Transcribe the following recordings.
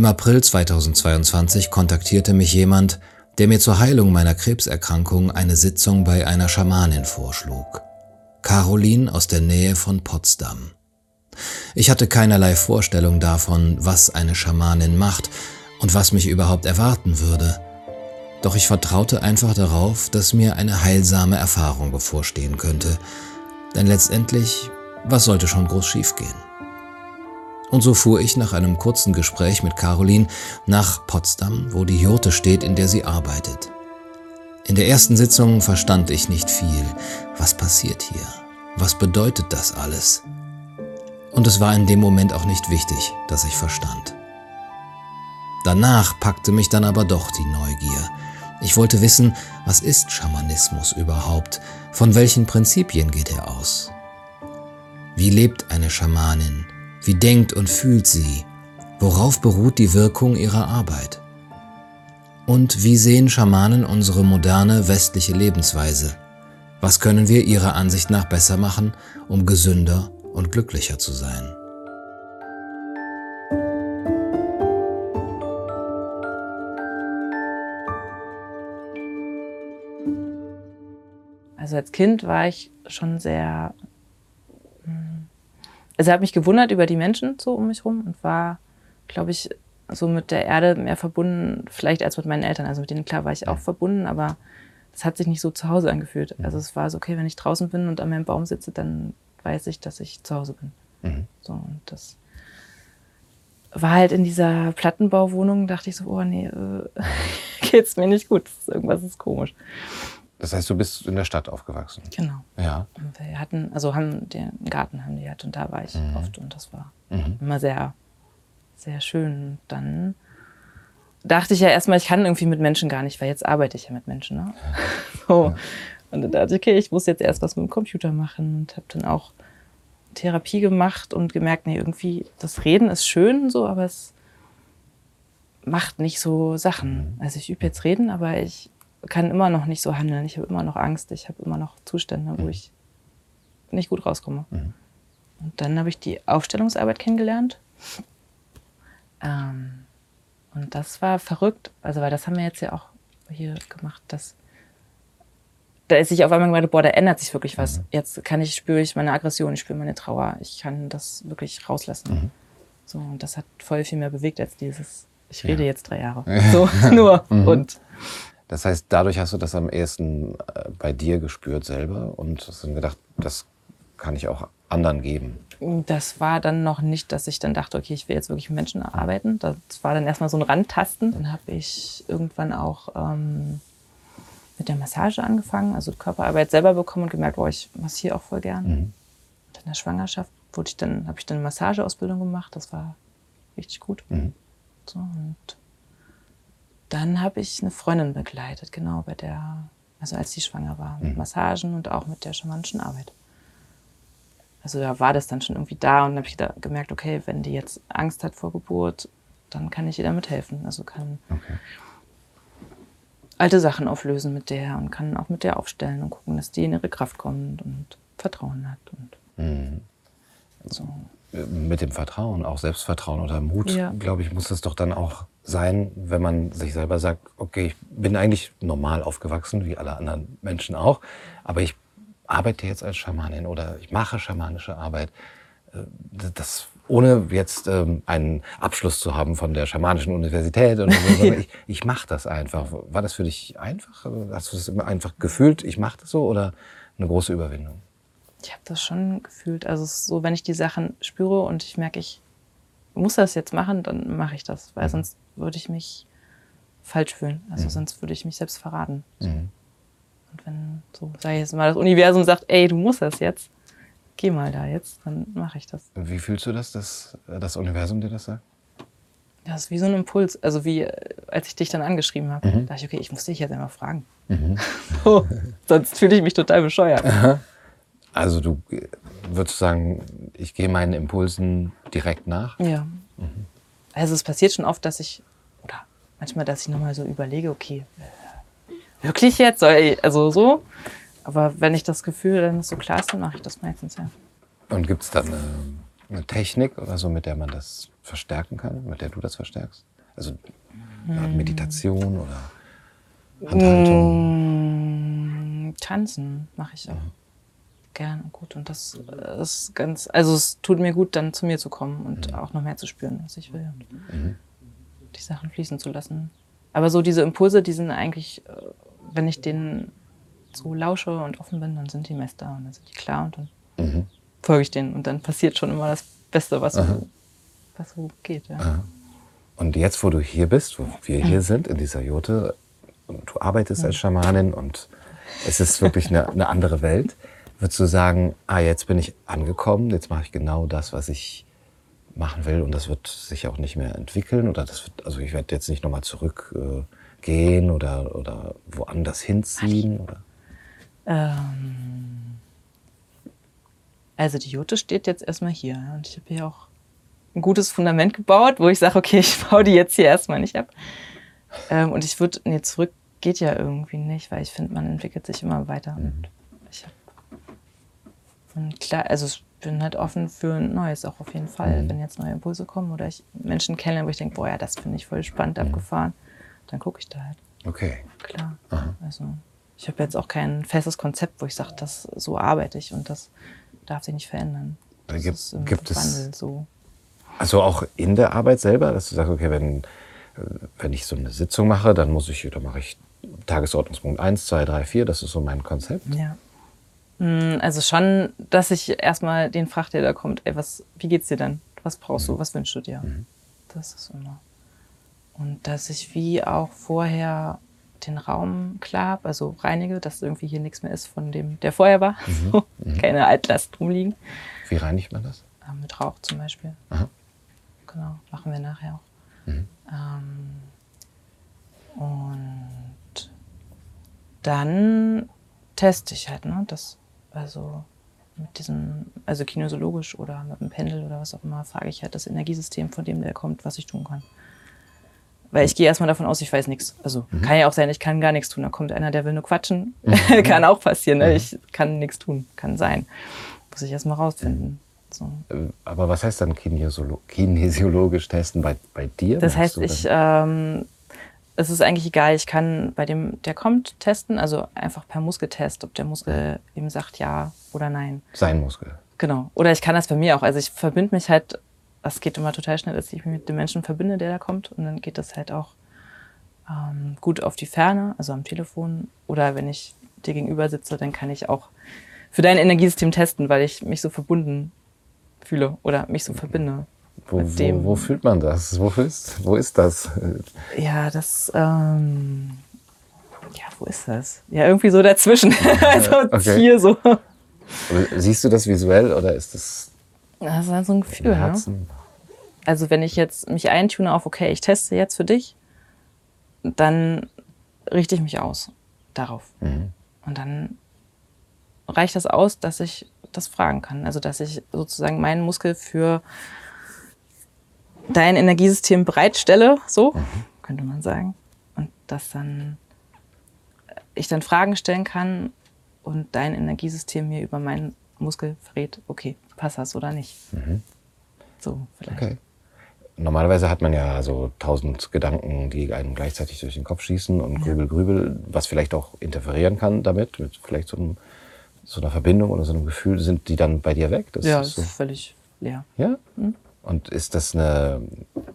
Im April 2022 kontaktierte mich jemand, der mir zur Heilung meiner Krebserkrankung eine Sitzung bei einer Schamanin vorschlug. Caroline aus der Nähe von Potsdam. Ich hatte keinerlei Vorstellung davon, was eine Schamanin macht und was mich überhaupt erwarten würde. Doch ich vertraute einfach darauf, dass mir eine heilsame Erfahrung bevorstehen könnte. Denn letztendlich, was sollte schon groß schiefgehen? Und so fuhr ich nach einem kurzen Gespräch mit Caroline nach Potsdam, wo die Jurte steht, in der sie arbeitet. In der ersten Sitzung verstand ich nicht viel. Was passiert hier? Was bedeutet das alles? Und es war in dem Moment auch nicht wichtig, dass ich verstand. Danach packte mich dann aber doch die Neugier. Ich wollte wissen, was ist Schamanismus überhaupt? Von welchen Prinzipien geht er aus? Wie lebt eine Schamanin? Wie denkt und fühlt sie? Worauf beruht die Wirkung ihrer Arbeit? Und wie sehen Schamanen unsere moderne westliche Lebensweise? Was können wir ihrer Ansicht nach besser machen, um gesünder und glücklicher zu sein? Also als Kind war ich schon sehr also er hat mich gewundert über die Menschen so um mich rum und war, glaube ich, so mit der Erde mehr verbunden, vielleicht als mit meinen Eltern. Also mit denen, klar, war ich auch verbunden, aber es hat sich nicht so zu Hause angefühlt. Also es war so, okay, wenn ich draußen bin und an meinem Baum sitze, dann weiß ich, dass ich zu Hause bin. Mhm. So, und das war halt in dieser Plattenbauwohnung, dachte ich so, oh nee, äh, geht's mir nicht gut, irgendwas ist komisch. Das heißt, du bist in der Stadt aufgewachsen? Genau. Ja. Und wir hatten, also haben den Garten haben die halt und da war ich mhm. oft und das war mhm. immer sehr, sehr schön. Und dann dachte ich ja erstmal, ich kann irgendwie mit Menschen gar nicht, weil jetzt arbeite ich ja mit Menschen. Ne? so. Ja. Und dann dachte ich, okay, ich muss jetzt erst was mit dem Computer machen und habe dann auch Therapie gemacht und gemerkt, nee, irgendwie das Reden ist schön so, aber es macht nicht so Sachen. Mhm. Also ich übe jetzt Reden, aber ich kann immer noch nicht so handeln. Ich habe immer noch Angst. Ich habe immer noch Zustände, wo mhm. ich nicht gut rauskomme. Mhm. Und dann habe ich die Aufstellungsarbeit kennengelernt. Ähm, und das war verrückt. Also, weil das haben wir jetzt ja auch hier gemacht, dass da ist sich auf einmal gemerkt, boah, da ändert sich wirklich was. Mhm. Jetzt kann ich, spüre ich meine Aggression, ich spüre meine Trauer. Ich kann das wirklich rauslassen. Mhm. So, und das hat voll viel mehr bewegt als dieses, ich rede ja. jetzt drei Jahre. So, nur. Mhm. Und das heißt, dadurch hast du das am ehesten äh, bei dir gespürt selber und hast dann gedacht, das kann ich auch anderen geben. Das war dann noch nicht, dass ich dann dachte, okay, ich will jetzt wirklich mit Menschen arbeiten. Das war dann erstmal so ein Randtasten. Dann habe ich irgendwann auch ähm, mit der Massage angefangen, also Körperarbeit selber bekommen und gemerkt, oh, ich massiere auch voll gern. Mhm. Und in der Schwangerschaft wurde ich dann, habe ich dann eine Massageausbildung gemacht. Das war richtig gut. Mhm. So, und dann habe ich eine Freundin begleitet, genau bei der, also als sie schwanger war, mit mhm. Massagen und auch mit der schamanischen Arbeit. Also da war das dann schon irgendwie da und habe ich da gemerkt, okay, wenn die jetzt Angst hat vor Geburt, dann kann ich ihr damit helfen. Also kann okay. alte Sachen auflösen mit der und kann auch mit der aufstellen und gucken, dass die in ihre Kraft kommt und Vertrauen hat. Und mhm. so. Mit dem Vertrauen, auch Selbstvertrauen oder Mut, ja. glaube ich, muss es doch dann auch sein, wenn man sich selber sagt, okay, ich bin eigentlich normal aufgewachsen, wie alle anderen Menschen auch, aber ich arbeite jetzt als Schamanin oder ich mache schamanische Arbeit. Äh, das ohne jetzt ähm, einen Abschluss zu haben von der schamanischen Universität oder so, ich, ich mache das einfach. War das für dich einfach? Hast du das immer einfach gefühlt, ich mache das so oder eine große Überwindung? Ich habe das schon gefühlt. Also so, wenn ich die Sachen spüre und ich merke, ich muss das jetzt machen, dann mache ich das, weil mhm. sonst würde ich mich falsch fühlen. Also mhm. sonst würde ich mich selbst verraten. Mhm. Und wenn, so sage ich jetzt mal, das Universum sagt, ey, du musst das jetzt, geh mal da jetzt, dann mache ich das. Wie fühlst du das, dass das Universum dir das sagt? Das ist wie so ein Impuls. Also wie, als ich dich dann angeschrieben habe, mhm. dachte ich, okay, ich muss dich jetzt einmal fragen. Mhm. so, sonst fühle ich mich total bescheuert. Aha. Also du würdest sagen, ich gehe meinen Impulsen direkt nach? Ja. Mhm. Also es passiert schon oft, dass ich, oder manchmal, dass ich nochmal so überlege, okay, äh, wirklich jetzt? Also so. Aber wenn ich das Gefühl dann so klar ist, dann mache ich das meistens, ja. Und gibt es dann eine eine Technik oder so, mit der man das verstärken kann, mit der du das verstärkst? Also hm. Meditation oder Handhaltung? Mm, tanzen mache ich auch. Ja. Gern und gut. Und das ist ganz, also es tut mir gut, dann zu mir zu kommen und mhm. auch noch mehr zu spüren, was ich will. Mhm. Die Sachen fließen zu lassen. Aber so diese Impulse, die sind eigentlich, äh, wenn ich denen so lausche und offen bin, dann sind die meist da und dann sind die klar und dann mhm. folge ich denen. Und dann passiert schon immer das Beste, was, so, was so geht. Ja. Und jetzt, wo du hier bist, wo wir hier sind, in dieser Jote, und du arbeitest als Schamanin und es ist wirklich eine, eine andere Welt, würdest du sagen, ah, jetzt bin ich angekommen, jetzt mache ich genau das, was ich machen will und das wird sich auch nicht mehr entwickeln oder das wird, also ich werde jetzt nicht nochmal zurückgehen äh, oder, oder woanders hinziehen? Oder? Ähm, also die Jote steht jetzt erstmal hier und ich habe hier auch ein gutes Fundament gebaut, wo ich sage, okay, ich baue die jetzt hier erstmal nicht ab. Ähm, und ich würde, nee, zurück geht ja irgendwie nicht, weil ich finde, man entwickelt sich immer weiter. Mhm. Und und klar, also ich bin halt offen für ein Neues auch auf jeden Fall. Mhm. Wenn jetzt neue Impulse kommen oder ich Menschen kennenlerne, wo ich denke, boah, ja, das finde ich voll spannend mhm. abgefahren, dann gucke ich da halt. Okay. Klar. Aha. Also ich habe jetzt auch kein festes Konzept, wo ich sage, das so arbeite ich und das darf sich nicht verändern. Das gibt, ist im gibt Wandel so. Also auch in der Arbeit selber, dass du sagst, okay, wenn, wenn ich so eine Sitzung mache, dann muss ich, da mache ich Tagesordnungspunkt 1, 2, 3, 4, das ist so mein Konzept. Ja. Hm, also schon, dass ich erstmal den frage, der da kommt, ey, was, wie geht's dir denn? Was brauchst du? Was wünschst du dir? Mhm. Das ist immer. Und dass ich wie auch vorher den Raum klar habe, also reinige, dass irgendwie hier nichts mehr ist von dem, der vorher war. Mhm. mhm. Keine Altlast rumliegen. Wie reinigt man das? Ähm, mit Rauch zum Beispiel. Aha. Genau, machen wir nachher auch. Mhm. Ähm, und dann teste ich halt, ne? Das, also mit diesem, also kinesiologisch oder mit dem Pendel oder was auch immer, frage ich halt das Energiesystem, von dem der kommt, was ich tun kann. Weil ich gehe erstmal davon aus, ich weiß nichts. Also mhm. kann ja auch sein, ich kann gar nichts tun. Da kommt einer, der will nur quatschen. Mhm. kann auch passieren. Ne? Mhm. Ich kann nichts tun. Kann sein. Muss ich erstmal rausfinden. So. Aber was heißt dann kinesiolo kinesiologisch testen bei, bei dir? Das heißt, ich, ähm, es ist eigentlich egal, ich kann bei dem, der kommt, testen, also einfach per Muskeltest, ob der Muskel eben sagt ja oder nein. Sein Muskel. Genau. Oder ich kann das bei mir auch. Also ich verbinde mich halt das geht immer total schnell, dass ich mich mit dem Menschen verbinde, der da kommt. Und dann geht das halt auch ähm, gut auf die Ferne, also am Telefon. Oder wenn ich dir gegenüber sitze, dann kann ich auch für dein Energiesystem testen, weil ich mich so verbunden fühle oder mich so verbinde. Wo, wo, wo, fühlt man das? Wo ist, wo ist das? Ja, das. Ähm, ja, wo ist das? Ja, irgendwie so dazwischen. also okay. hier so. Siehst du das visuell oder ist das das ist halt so ein Gefühl. Ne? Also wenn ich jetzt mich eintune auf, okay, ich teste jetzt für dich, dann richte ich mich aus darauf. Mhm. Und dann reicht das aus, dass ich das fragen kann. Also dass ich sozusagen meinen Muskel für dein Energiesystem bereitstelle, so mhm. könnte man sagen. Und dass dann ich dann Fragen stellen kann und dein Energiesystem mir über meinen Muskel verrät, okay, passt das oder nicht. Mhm. So, vielleicht. Okay. Normalerweise hat man ja so tausend Gedanken, die einem gleichzeitig durch den Kopf schießen und ja. grübel, grübel, was vielleicht auch interferieren kann damit, mit vielleicht so, einem, so, einer Verbindung oder so einem Gefühl. Sind die dann bei dir weg? Das ja, ist so. ist völlig leer. Ja? Mhm. Und ist das eine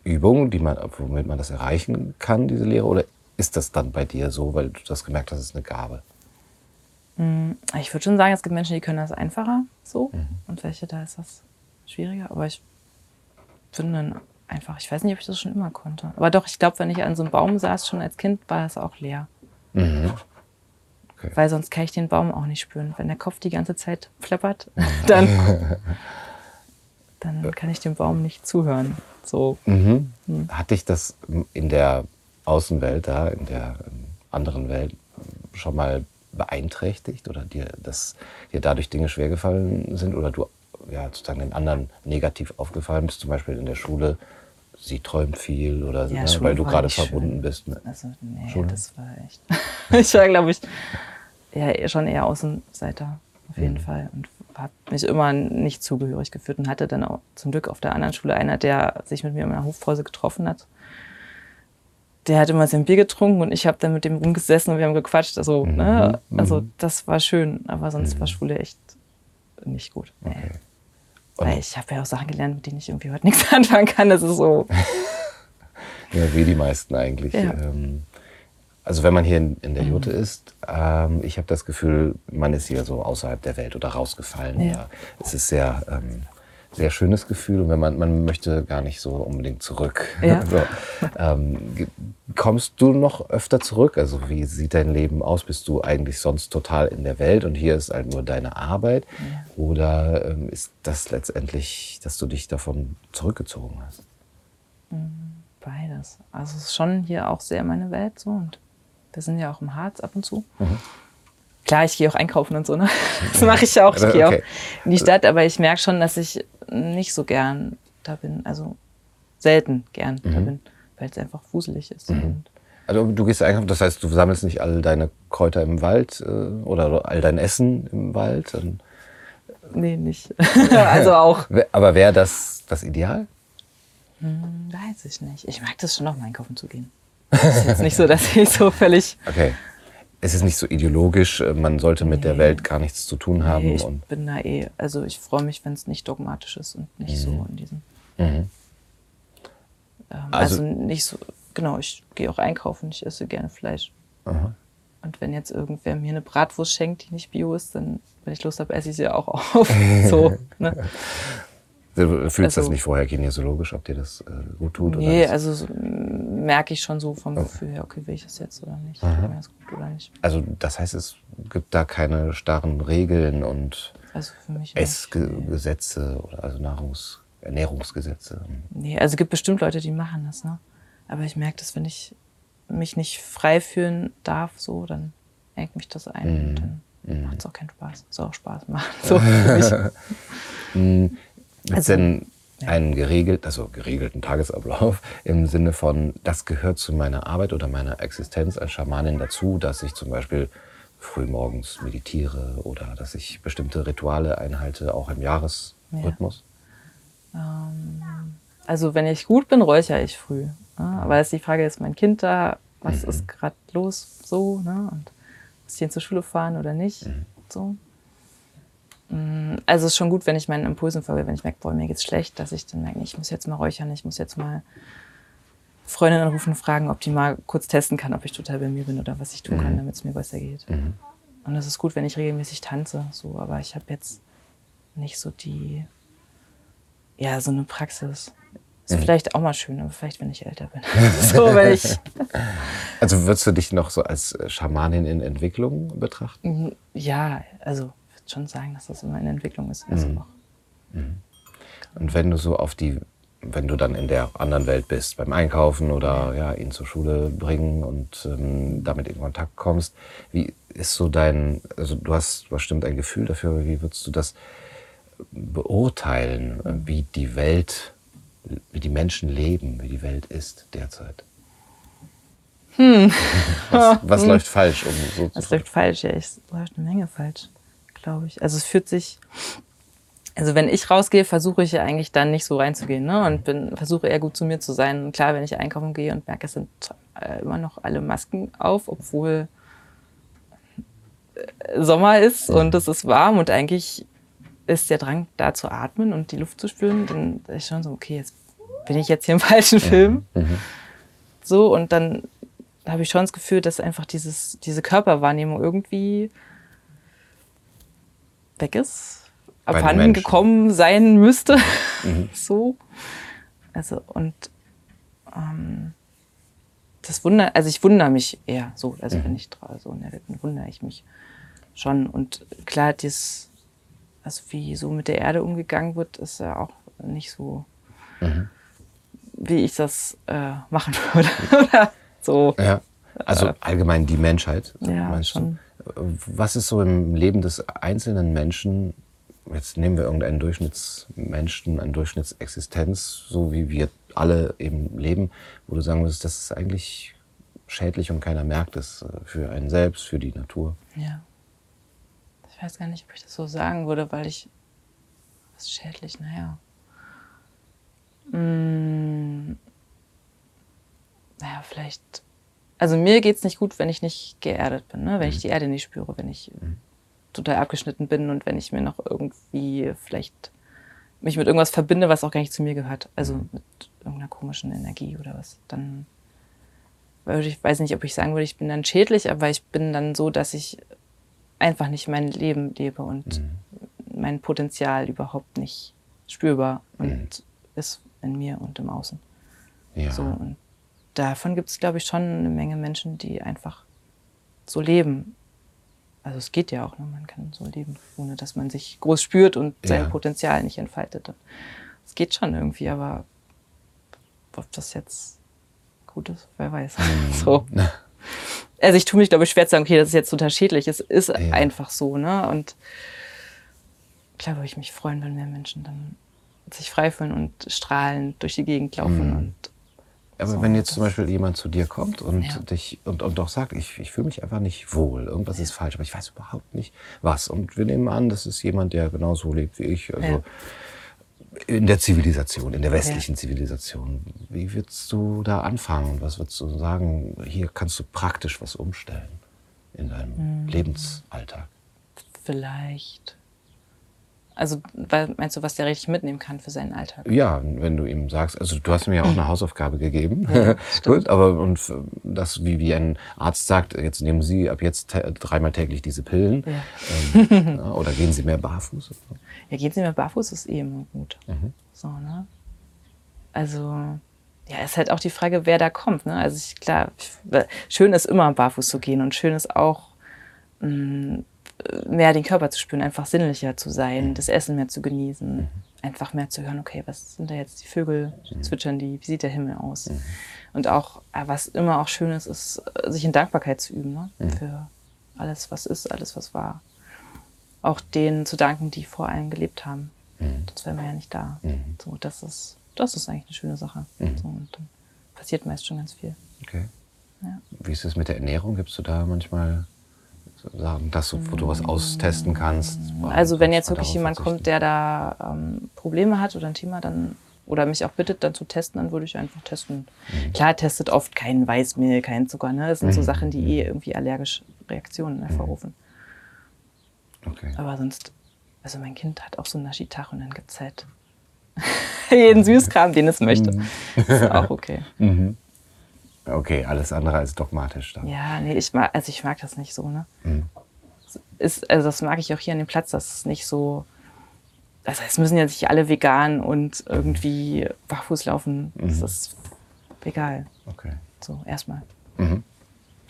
Übung, die man, womit man das erreichen kann, diese Lehre? Oder ist das dann bei dir so, weil du das gemerkt hast, es ist eine Gabe? Mm, ich würde schon sagen, es gibt Menschen, die können das einfacher so mhm. und welche, da ist das schwieriger. Aber ich finde dann einfach, ich weiß nicht, ob ich das schon immer konnte. Aber doch, ich glaube, wenn ich an so einem Baum saß, schon als Kind, war das auch leer. Mhm. Okay. Weil sonst kann ich den Baum auch nicht spüren. Wenn der Kopf die ganze Zeit flappert, dann, dann kann ich dem Baum nicht zuhören. So. Mhm. Mhm. Hat dich das in der Außenwelt da, in der anderen Welt schon mal beeinträchtigt oder dir, dass dir dadurch Dinge schwergefallen sind oder du ja, sozusagen den anderen negativ aufgefallen bist, zum Beispiel in der Schule, sie träumt viel oder ja, ne, weil du gerade verbunden schön. bist. Ne? Also, nee, Schule? das war echt. ich war, glaube ich, ja, schon eher Außenseiter, auf jeden mhm. Fall. Und habe mich immer nicht zugehörig gefühlt und hatte dann auch zum Glück auf der anderen Schule einer, der sich mit mir in einer Hofpause getroffen hat. Der hat immer sein Bier getrunken und ich habe dann mit dem rumgesessen und wir haben gequatscht. Also, mhm. ne? also mhm. das war schön, aber sonst mhm. war Schule echt nicht gut. Okay. Weil ich habe ja auch Sachen gelernt, mit denen ich irgendwie heute nichts anfangen kann. Das ist so. ja, wie die meisten eigentlich. Ja. Ähm, also wenn man hier in, in der mhm. Jute ist, ähm, ich habe das Gefühl, man ist hier so außerhalb der Welt oder rausgefallen. Ja. Oder es ist sehr, ähm, sehr schönes Gefühl und wenn man, man möchte gar nicht so unbedingt zurück. Ja. so. ähm, kommst du noch öfter zurück? Also wie sieht dein Leben aus? Bist du eigentlich sonst total in der Welt und hier ist halt nur deine Arbeit? Ja. Oder ähm, ist das letztendlich, dass du dich davon zurückgezogen hast? Mhm, beides. Also es ist schon hier auch sehr meine Welt so und wir sind ja auch im Harz ab und zu. Mhm. Klar, ich gehe auch einkaufen und so, ne? Das mache ich ja auch. Ich gehe okay. auch in die Stadt, aber ich merke schon, dass ich nicht so gern da bin. Also selten gern mhm. da bin, weil es einfach wuselig ist. Mhm. Also du gehst einkaufen, das heißt, du sammelst nicht all deine Kräuter im Wald äh, oder all dein Essen im Wald? Und nee, nicht. also auch. Aber wäre das das Ideal? Hm, weiß ich nicht. Ich mag das schon, auch mal einkaufen zu gehen. Es ist jetzt nicht so, dass ich so völlig. Okay. Es ist nicht so ideologisch, äh, man sollte mit nee. der Welt gar nichts zu tun haben. Nee, ich bin da eh, also ich freue mich, wenn es nicht dogmatisch ist und nicht mhm. so in diesem. Mhm. Ähm, also, also, nicht so, genau, ich gehe auch einkaufen, ich esse gerne Fleisch. Aha. Und wenn jetzt irgendwer mir eine Bratwurst schenkt, die nicht bio ist, dann, wenn ich Lust habe, esse ich sie auch auf. so, ne? Du fühlst also, das nicht vorher kinesiologisch, ob dir das äh, gut tut? Nee, oder also so, merke ich schon so vom okay. Gefühl her, okay, will ich das jetzt oder nicht? Mir das gut oder nicht? Also das heißt, es gibt da keine starren Regeln und also Essgesetze oder also Nahrungs Ernährungsgesetze? Nee, also es gibt bestimmt Leute, die machen das, ne? Aber ich merke, dass wenn ich mich nicht frei fühlen darf, so, dann engt mich das ein mm. und dann mm. macht es auch keinen Spaß. Soll auch Spaß machen. So mich. Gibt also, denn ja. einen geregelt, also geregelten Tagesablauf im Sinne von, das gehört zu meiner Arbeit oder meiner Existenz als Schamanin dazu, dass ich zum Beispiel frühmorgens meditiere oder dass ich bestimmte Rituale einhalte, auch im Jahresrhythmus? Ja. Ähm, also wenn ich gut bin, räuchere ich früh. Ne? Aber ist die Frage, ist mein Kind da? Was mhm. ist gerade los so? Ne? Und muss ich ihn zur Schule fahren oder nicht? Mhm. So. Mm, also es ist schon gut, wenn ich meinen Impulsen folge, wenn ich merke, boah, mir geht's schlecht, dass ich dann merke, ich muss jetzt mal räuchern, ich muss jetzt mal Freundinnen anrufen und fragen, ob die mal kurz testen kann, ob ich total bei mir bin oder was ich tun mhm. kann, damit es mir besser geht. Mhm. Und es ist gut, wenn ich regelmäßig tanze, so, aber ich habe jetzt nicht so die, ja, so eine Praxis. Ist mhm. vielleicht auch mal schön, aber vielleicht, wenn ich älter bin. so, wenn ich also würdest du dich noch so als Schamanin in Entwicklung betrachten? Mhm. Ja, also schon sagen, dass das immer in Entwicklung ist. Also mhm. mhm. Und wenn du so auf die, wenn du dann in der anderen Welt bist, beim Einkaufen oder ja, ihn zur Schule bringen und ähm, damit in Kontakt kommst, wie ist so dein, also du hast bestimmt ein Gefühl dafür, wie würdest du das beurteilen, wie die Welt, wie die Menschen leben, wie die Welt ist derzeit? Hm. Was, was läuft falsch? Um so was läuft falsch? Ja, es läuft eine Menge falsch glaube ich. Also es fühlt sich, also wenn ich rausgehe, versuche ich ja eigentlich dann nicht so reinzugehen ne? und bin, versuche eher gut zu mir zu sein. Und klar, wenn ich einkaufen gehe und merke, es sind äh, immer noch alle Masken auf, obwohl äh, Sommer ist und es ist warm und eigentlich ist der Drang da zu atmen und die Luft zu spüren, dann ist schon so, okay, jetzt bin ich jetzt hier im falschen Film. Mhm. So, und dann habe ich schon das Gefühl, dass einfach dieses, diese Körperwahrnehmung irgendwie weg ist, abhanden gekommen sein müsste. Mhm. so. Also, und ähm, das wundert, also ich wundere mich eher so, also mhm. wenn ich so in der Welt bin, wundere ich mich schon. Und klar, das, also wie so mit der Erde umgegangen wird, ist ja auch nicht so, mhm. wie ich das äh, machen würde. Oder so. Ja. Also allgemein die Menschheit. Ja, schon. Du? Was ist so im Leben des einzelnen Menschen, jetzt nehmen wir irgendeinen Durchschnittsmenschen, eine Durchschnittsexistenz, so wie wir alle eben leben, wo du sagen würdest, das ist eigentlich schädlich und keiner merkt es äh, für einen selbst, für die Natur? Ja. ich weiß gar nicht, ob ich das so sagen würde, weil ich, was ist schädlich, naja. Hm, naja, vielleicht, also mir geht es nicht gut, wenn ich nicht geerdet bin, ne? wenn ich mhm. die Erde nicht spüre, wenn ich mhm. total abgeschnitten bin und wenn ich mir noch irgendwie vielleicht mich mit irgendwas verbinde, was auch gar nicht zu mir gehört. Also mhm. mit irgendeiner komischen Energie oder was. Dann ich weiß nicht, ob ich sagen würde, ich bin dann schädlich, aber ich bin dann so, dass ich einfach nicht mein Leben lebe und mhm. mein Potenzial überhaupt nicht spürbar und mhm. ist in mir und im Außen. Ja. So, und davon gibt es, glaube ich, schon eine Menge Menschen, die einfach so leben. Also es geht ja auch, ne? man kann so leben, ohne dass man sich groß spürt und sein ja. Potenzial nicht entfaltet. Es geht schon irgendwie, aber ob das jetzt gut ist, wer weiß. Mhm. So. Also ich tue mich, glaube ich, schwer zu sagen, okay, das ist jetzt total schädlich. Es ist ja. einfach so, ne? Und klar würde ich mich freuen, wenn mehr Menschen dann sich frei fühlen und strahlend durch die Gegend laufen mhm. und aber wenn jetzt zum Beispiel jemand zu dir kommt und ja. dich und, und doch sagt, ich, ich fühle mich einfach nicht wohl, irgendwas ja. ist falsch, aber ich weiß überhaupt nicht was. Und wir nehmen an, das ist jemand, der genauso lebt wie ich. Also ja. in der Zivilisation, in der westlichen Zivilisation. Wie würdest du da anfangen? Was würdest du sagen? Hier kannst du praktisch was umstellen in deinem mhm. Lebensalltag. Vielleicht also meinst du, was der richtig mitnehmen kann für seinen Alltag? Ja, wenn du ihm sagst, also du hast mir ja auch eine Hausaufgabe gegeben, ja, gut, aber und das wie wie ein Arzt sagt, jetzt nehmen Sie ab jetzt dreimal täglich diese Pillen ja. ähm, oder gehen Sie mehr barfuß? Ja, gehen Sie mehr barfuß ist eh immer gut. Mhm. So ne? Also ja, ist halt auch die Frage, wer da kommt. Ne? Also ich, klar, schön ist immer barfuß zu gehen und schön ist auch mh, mm, mehr den Körper zu spüren, einfach sinnlicher zu sein, das Essen mehr zu genießen, mhm. einfach mehr zu hören, okay, was sind da jetzt die Vögel, mhm. zwitschern die, wie sieht der Himmel aus? Mhm. Und auch, äh, was immer auch schön ist, ist, äh, sich in Dankbarkeit zu üben, ne? für alles, was ist, alles, was war. Auch denen zu danken, die vor allem gelebt haben. Sonst wären wir ja nicht da. So, das ist, das ist eigentlich eine schöne Sache. So, und dann passiert meist schon ganz viel. Okay. Ja. Wie ist es mit der Ernährung? Gibst du da manchmal sagen, dass du, wo du was austesten kannst? Also wenn jetzt wirklich jemand kommt, der da ähm, Probleme hat oder ein Thema, dann oder mich auch bittet, dann zu testen, dann würde ich einfach testen. Mhm. Klar, testet oft kein Weißmehl, kein Zucker. Ne? Das sind mhm. so Sachen, die eh irgendwie allergische Reaktionen hervorrufen. Okay. Aber sonst, also mein Kind hat auch so einen Naschitach und dann gibt es halt jeden Süßkram, den es möchte. Mhm. Das ist auch okay. Mhm. Okay, alles andere als dogmatisch dann. Ja, nee, ich mag, also ich mag das nicht so, ne? Mhm. Ist, also das mag ich auch hier an dem Platz, dass es nicht so. Also es müssen ja nicht alle vegan und irgendwie barfuß laufen. Mhm. Das ist egal. Okay. So, erstmal. Mhm.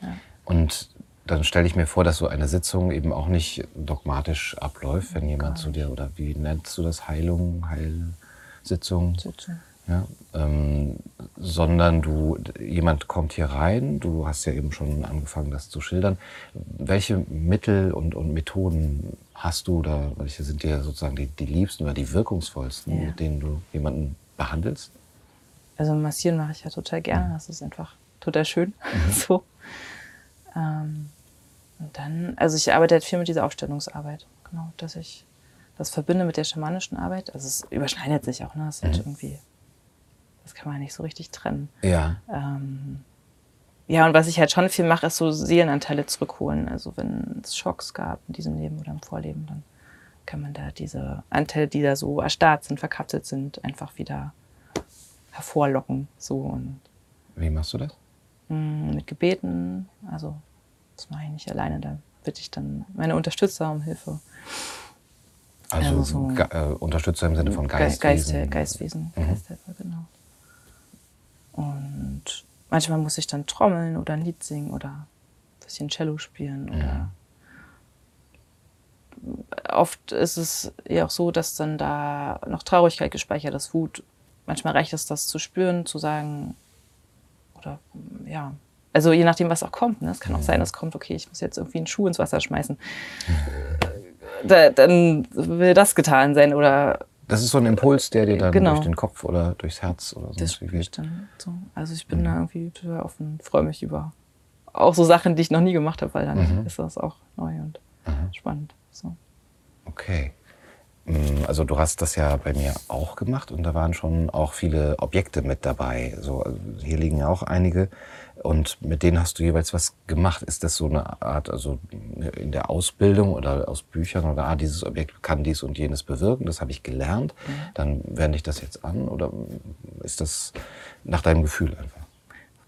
Ja. Und dann stelle ich mir vor, dass so eine Sitzung eben auch nicht dogmatisch abläuft, wenn jemand zu dir, oder wie nennst du das, Heilung, Heilsitzung? Sitzung ja, ähm, sondern du, jemand kommt hier rein, du hast ja eben schon angefangen, das zu schildern. Welche Mittel und, und Methoden hast du oder welche sind dir sozusagen die, die liebsten oder die wirkungsvollsten, ja. mit denen du jemanden behandelst? Also massieren mache ich ja total gerne, das ist einfach total schön. Mhm. so. Ähm, und dann, also ich arbeite halt viel mit dieser Aufstellungsarbeit, genau, dass ich das verbinde mit der schamanischen Arbeit. Also es überschneidet sich auch, ne? Es sind mhm. irgendwie das kann man nicht so richtig trennen. Ja. Ähm, ja, und was ich halt schon viel mache, ist so Seelenanteile zurückholen. Also wenn es Schocks gab in diesem Leben oder im Vorleben, dann kann man da diese Anteile, die da so erstarrt sind, verkapselt sind, einfach wieder hervorlocken. So und Wie machst du das? Mm, mit Gebeten. Also das mache ich nicht alleine. Da bitte ich dann meine Unterstützer um Hilfe. Also, also so äh, Unterstützer im Sinne von Geistwesen. Geist, Geistwesen, mhm. Geisthelfer, genau. Und manchmal muss ich dann trommeln oder ein Lied singen oder ein bisschen Cello spielen. Oder ja. Oft ist es ja auch so, dass dann da noch Traurigkeit gespeichert ist, Wut. Manchmal reicht es, das zu spüren, zu sagen, oder ja, also je nachdem, was auch kommt. Ne? Es kann auch sein, dass kommt, okay, ich muss jetzt irgendwie einen Schuh ins Wasser schmeißen. Da, dann will das getan sein oder das ist so ein Impuls, der dir dann genau. durch den Kopf oder durchs Herz oder so das wie dann so. Also ich bin mhm. da irgendwie total offen, freue mich über auch so Sachen, die ich noch nie gemacht habe, weil dann mhm. ist das auch neu und mhm. spannend. So. Okay. Mm, also du hast das ja bei mir auch gemacht und da waren schon auch viele Objekte mit dabei. So, also hier liegen auch einige und mit denen hast du jeweils was gemacht. Ist das so eine Art, also in der Ausbildung oder aus Büchern oder ah, dieses Objekt kann dies und jenes bewirken, das habe ich gelernt, mhm. dann wende ich das jetzt an oder ist das nach deinem Gefühl einfach?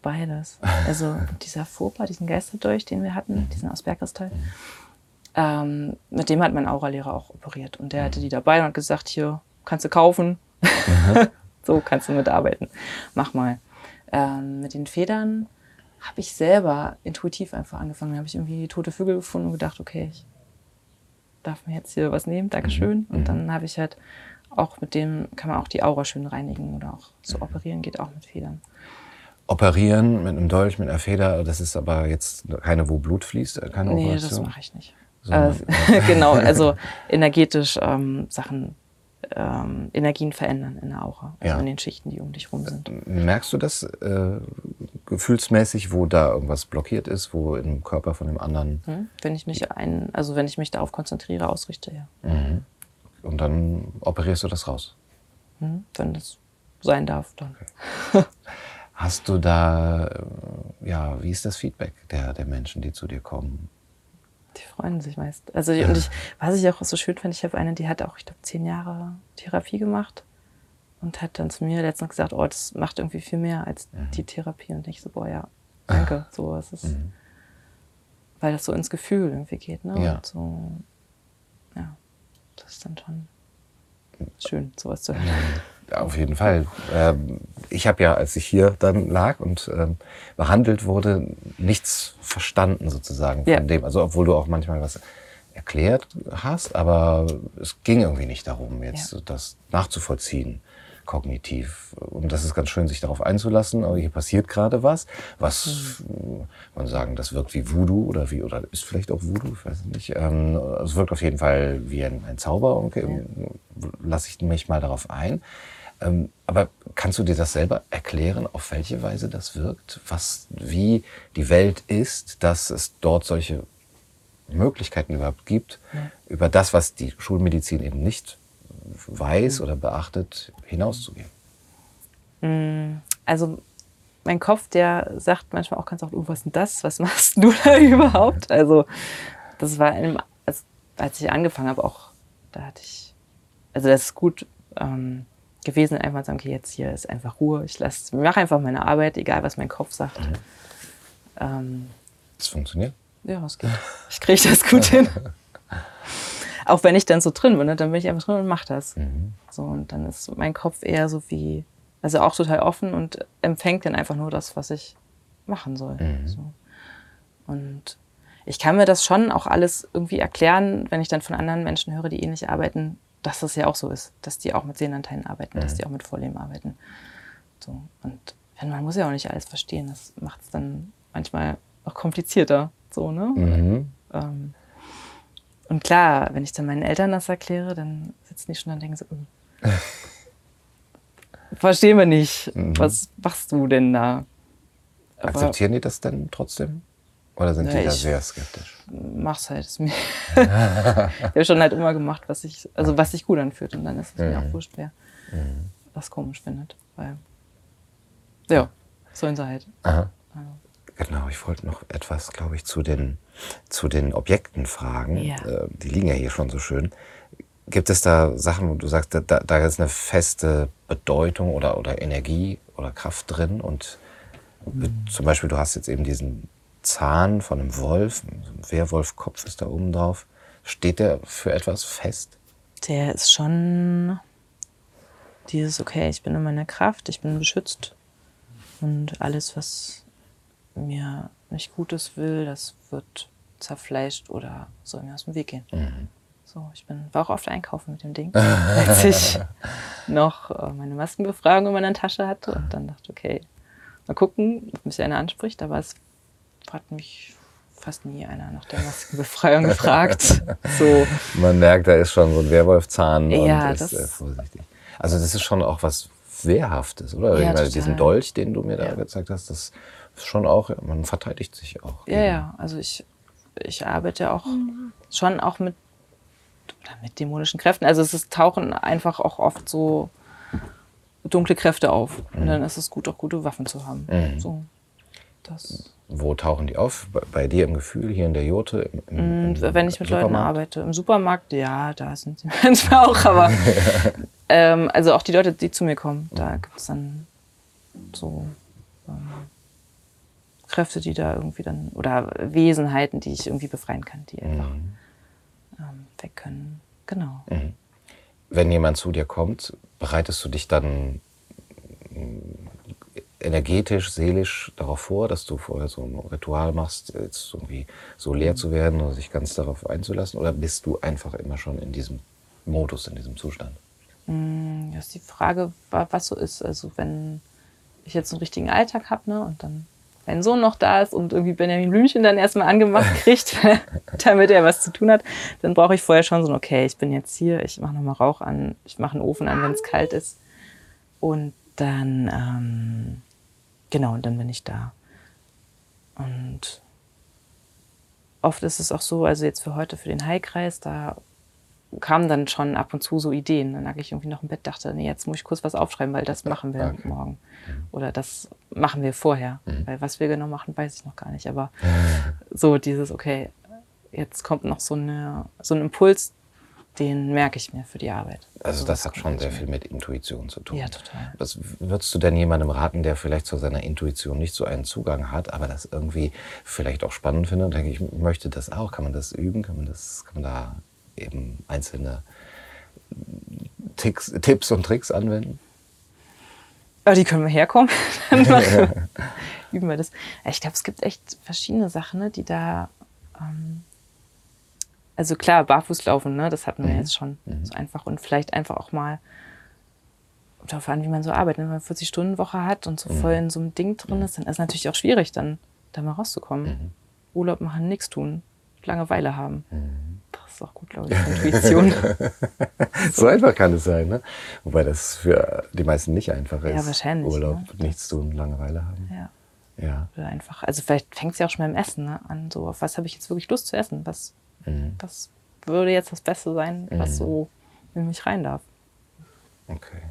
Beides. Also dieser Fauxpas, diesen Geisterdurch, den wir hatten, mhm. diesen aus Bergkristall, mhm. ähm, mit dem hat mein Auralehrer auch operiert und der hatte die dabei und hat gesagt, hier kannst du kaufen, mhm. so kannst du mitarbeiten, mach mal. Ähm, mit den Federn habe ich selber intuitiv einfach angefangen. Da habe ich irgendwie tote Vögel gefunden und gedacht, okay, ich darf mir jetzt hier was nehmen, Dankeschön. Mhm. Und dann mhm. habe ich halt auch mit dem, kann man auch die Aura schön reinigen oder auch so mhm. operieren geht auch mit Federn. Operieren mit einem Dolch, mit einer Feder, das ist aber jetzt keine, wo Blut fließt, äh, keine nee, Operation? Nee, das mache ich nicht. So, äh, genau, also energetisch ähm, Sachen ähm, Energien verändern in der Aura, also ja. in den Schichten, die um dich rum sind. Merkst du das äh, gefühlsmäßig, wo da irgendwas blockiert ist, wo im Körper von dem anderen? Hm? Wenn ich mich ein, also wenn ich mich darauf konzentriere, ausrichte, ja. Mhm. Und dann operierst du das raus? Hm? Wenn das sein darf, dann. Okay. Hast du da, äh, ja, wie ist das Feedback der, der Menschen, die zu dir kommen? Die freuen sich meist. Also und ich, was ich auch so schön finde, ich habe eine, die hat auch, ich glaube, zehn Jahre Therapie gemacht und hat dann zu mir letztens gesagt, oh, das macht irgendwie viel mehr als mhm. die Therapie. Und ich so, boah, ja, danke. So, es ist, mhm. weil das so ins Gefühl irgendwie geht, ne? Ja. Und so, ja, das ist dann schon schön, sowas zu hören. Auf jeden Fall. Ähm, ich habe ja, als ich hier dann lag und ähm, behandelt wurde, nichts verstanden sozusagen von ja. dem. Also obwohl du auch manchmal was erklärt hast, aber es ging irgendwie nicht darum, jetzt ja. das nachzuvollziehen kognitiv. Und das ist ganz schön, sich darauf einzulassen. Aber hier passiert gerade was, was mhm. man sagen, das wirkt wie Voodoo oder wie oder ist vielleicht auch Voodoo, ich weiß nicht. Ähm, es wirkt auf jeden Fall wie ein, ein Zauber. Okay, ja. lasse ich mich mal darauf ein. Ähm, aber kannst du dir das selber erklären, auf welche Weise das wirkt? Was, wie die Welt ist, dass es dort solche Möglichkeiten überhaupt gibt, ja. über das, was die Schulmedizin eben nicht weiß oder beachtet, hinauszugehen? Mm, also mein Kopf, der sagt manchmal auch ganz oft, oh, was ist denn das? Was machst du da überhaupt? Also das war, einem, als, als ich angefangen habe, auch, da hatte ich, also das ist gut ähm, gewesen, einfach zu sagen, okay, jetzt hier ist einfach Ruhe, ich mache einfach meine Arbeit, egal was mein Kopf sagt. Mhm. Ähm, das funktioniert? Ja, es geht. Ich kriege das gut hin. Auch wenn ich dann so drin bin, ne, dann bin ich einfach drin und mache das. Mhm. So, und dann ist mein Kopf eher so wie, also auch total offen und empfängt dann einfach nur das, was ich machen soll. Mhm. So. Und ich kann mir das schon auch alles irgendwie erklären, wenn ich dann von anderen Menschen höre, die ähnlich arbeiten, dass das ja auch so ist, dass die auch mit Sehnanteilen arbeiten, mhm. dass die auch mit Vorleben arbeiten. So. Und man muss ja auch nicht alles verstehen. Das macht es dann manchmal auch komplizierter. So, ne? Mhm. Ähm, und klar, wenn ich dann meinen Eltern das erkläre, dann sitzen die schon und denken so, oh. verstehen wir nicht, mhm. was machst du denn da? Aber Akzeptieren die das denn trotzdem? Oder sind ja, die da sehr skeptisch? Mach's halt. ich habe schon halt immer gemacht, was ich, also was sich gut anfühlt. Und dann ist es mhm. mir auch wurscht, wer mhm. was komisch findet. Weil, ja, sollen sie halt. Aha. Genau, ich wollte noch etwas, glaube ich, zu den, zu den Objekten fragen. Ja. Äh, die liegen ja hier schon so schön. Gibt es da Sachen, wo du sagst, da, da ist eine feste Bedeutung oder, oder Energie oder Kraft drin? Und mhm. zum Beispiel, du hast jetzt eben diesen Zahn von einem Wolf, ein Werwolfkopf ist da oben drauf. Steht der für etwas fest? Der ist schon dieses, okay, ich bin in meiner Kraft, ich bin beschützt. Und alles, was mir nicht Gutes will, das wird zerfleischt oder soll mir aus dem Weg gehen. Mhm. So, ich bin, war auch oft einkaufen mit dem Ding, als ich noch äh, meine Maskenbefragung in meiner Tasche hatte und dann dachte, okay, mal gucken, ob mich einer anspricht, aber es hat mich fast nie einer nach der Maskenbefreiung gefragt. So. Man merkt, da ist schon so ein Werwolfzahn ja, und ist äh, vorsichtig. Also das ist schon auch was Wehrhaftes, oder? Ja, Weil diesen Dolch, den du mir da ja. gezeigt hast, das schon auch, man verteidigt sich auch. Ja, ja, also ich, ich arbeite auch mhm. schon auch mit mit dämonischen Kräften. Also es ist, tauchen einfach auch oft so dunkle Kräfte auf. Mhm. Und dann ist es gut, auch gute Waffen zu haben. Mhm. So, das. Wo tauchen die auf? Bei, bei, dir im Gefühl, hier in der Jote? Im, im, im Wenn ich mit? Leuten arbeite. Im Supermarkt, ja, da sind sie manchmal auch, aber ähm, also auch die Leute, die zu mir kommen, da mhm. gibt es dann so ähm, Kräfte, die da irgendwie dann, oder Wesenheiten, die ich irgendwie befreien kann, die einfach mhm. ähm, weg können. Genau. Mhm. Wenn jemand zu dir kommt, bereitest du dich dann energetisch, seelisch darauf vor, dass du vorher so ein Ritual machst, jetzt irgendwie so leer zu werden oder sich ganz darauf einzulassen? Oder bist du einfach immer schon in diesem Modus, in diesem Zustand? Mm, das ist die Frage, was so ist. Also wenn ich jetzt einen richtigen Alltag habe ne, und dann mein Sohn noch da ist und irgendwie Benjamin Blümchen dann erstmal angemacht kriegt, damit er was zu tun hat, dann brauche ich vorher schon so ein, okay, ich bin jetzt hier, ich mache nochmal Rauch an, ich mache einen Ofen an, wenn es kalt ist. Und dann ähm, Genau, und dann bin ich da. Und oft ist es auch so, also jetzt für heute, für den Heilkreis, da kamen dann schon ab und zu so Ideen. Dann lag ich irgendwie noch im Bett, dachte, nee, jetzt muss ich kurz was aufschreiben, weil das machen wir okay. morgen. Mhm. Oder das machen wir vorher. Mhm. Weil was wir genau machen, weiß ich noch gar nicht. Aber so dieses, okay, jetzt kommt noch so, eine, so ein Impuls, den merke ich mir für die Arbeit. Also, also das hat schon sehr viel mit Intuition zu tun. Ja, total. Was würdest du denn jemandem raten, der vielleicht zu seiner Intuition nicht so einen Zugang hat, aber das irgendwie vielleicht auch spannend findet? Denke ich, möchte das auch. Kann man das üben? Kann man das, kann man da eben einzelne Ticks, Tipps und Tricks anwenden? Aber die können wir herkommen. üben wir das. Ich glaube, es gibt echt verschiedene Sachen, ne, die da ähm, also klar, barfuß laufen, ne, das hatten wir mhm. jetzt schon mhm. so einfach und vielleicht einfach auch mal darauf an, wie man so arbeitet. Wenn man 40-Stunden-Woche hat und so mhm. voll in so einem Ding drin ist, dann ist es natürlich auch schwierig, dann da mal rauszukommen. Mhm. Urlaub machen, nichts tun, Langeweile haben. Ist auch gut, glaube ich, Intuition. so einfach kann es sein, ne? Wobei das für die meisten nicht einfach ist. Ja, wahrscheinlich. Urlaub, ne? nichts tun, Langeweile haben. Ja. Ja. Oder einfach, also vielleicht fängt es ja auch schon beim Essen ne, an, so auf was habe ich jetzt wirklich Lust zu essen? Was Mhm. Das würde jetzt das Beste sein, was mhm. so in mich rein darf. Okay.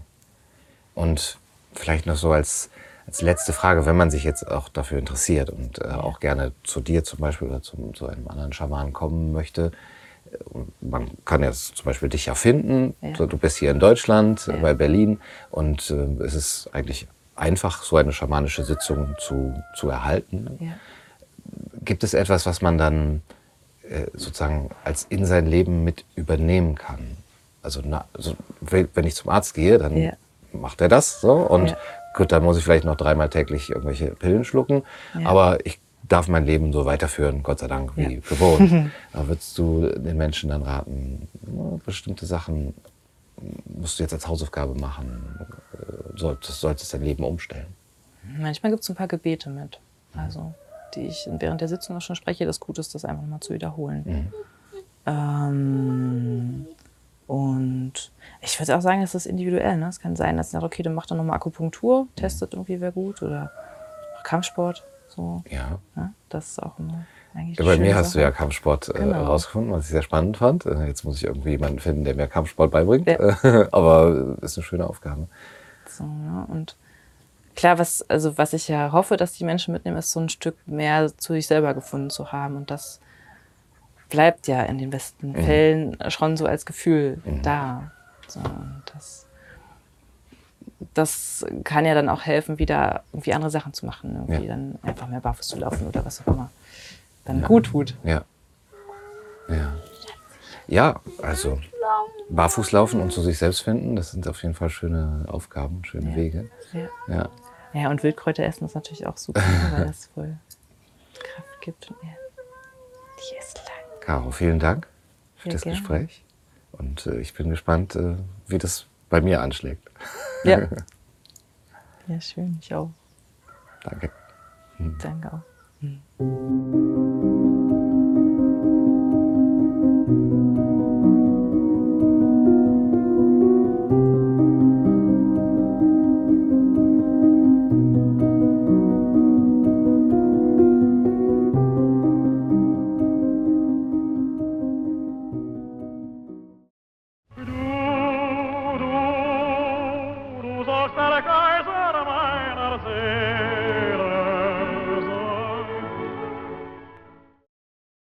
Und vielleicht noch so als, als letzte Frage, wenn man sich jetzt auch dafür interessiert und äh, auch gerne zu dir zum Beispiel oder zum, zu einem anderen Schamanen kommen möchte, man kann jetzt zum Beispiel dich ja finden. Ja. Du bist hier in Deutschland, ja. bei Berlin, und äh, es ist eigentlich einfach, so eine schamanische Sitzung zu, zu erhalten. Ja. Gibt es etwas, was man dann äh, sozusagen als in sein Leben mit übernehmen kann. Also, na, also wenn ich zum Arzt gehe, dann macht er das so und gut, dann muss ich vielleicht noch dreimal täglich irgendwelche Pillen schlucken, aber ich darf mein Leben so weiterführen, Gott sei Dank, wie gewohnt. da würdest du den Menschen dann raten, bestimmte Sachen musst du jetzt als Hausaufgabe machen, äh, solltest, solltest dein Leben umstellen. Manchmal gibt es ein paar Gebete mit. Also die ich während der Sitzung auch schon spreche, das Gute ist, das einfach mal zu wiederholen. Mhm. Ähm, und ich würde auch sagen, es ist individuell. Ne? Es kann sein, dass sagt, okay, dann macht er nochmal Akupunktur, testet irgendwie, wer gut, oder Kampfsport. So. Ja. ja. Das ist auch immer eigentlich. Bei mir hast Sache. du ja Kampfsport äh, genau. rausgefunden, was ich sehr spannend fand. Äh, jetzt muss ich irgendwie jemanden finden, der mir Kampfsport beibringt. Ja. Aber ist eine schöne Aufgabe. So, ja. Und klar, was, also was ich ja hoffe, dass die Menschen mitnehmen, ist so ein Stück mehr zu sich selber gefunden zu haben. Und das bleibt ja in den besten mhm. Fällen schon so als Gefühl mhm. da. So, das, das kann ja dann auch helfen, wieder irgendwie andere Sachen zu machen. Irgendwie ja. dann einfach mehr barfuß zu laufen oder was auch immer dann ja. gut tut. Ja. Ja. Ja, also Barfußlaufen und zu sich selbst finden, das sind auf jeden Fall schöne Aufgaben, schöne ja. Wege. Ja. ja. Und Wildkräuter essen ist natürlich auch super, weil das voll Kraft gibt. Und ja, die ist lang. Caro, vielen Dank für das gerne. Gespräch. Und äh, ich bin gespannt, äh, wie das bei mir anschlägt. Ja. ja, schön, ich auch. Danke. Hm. Danke auch. Hm.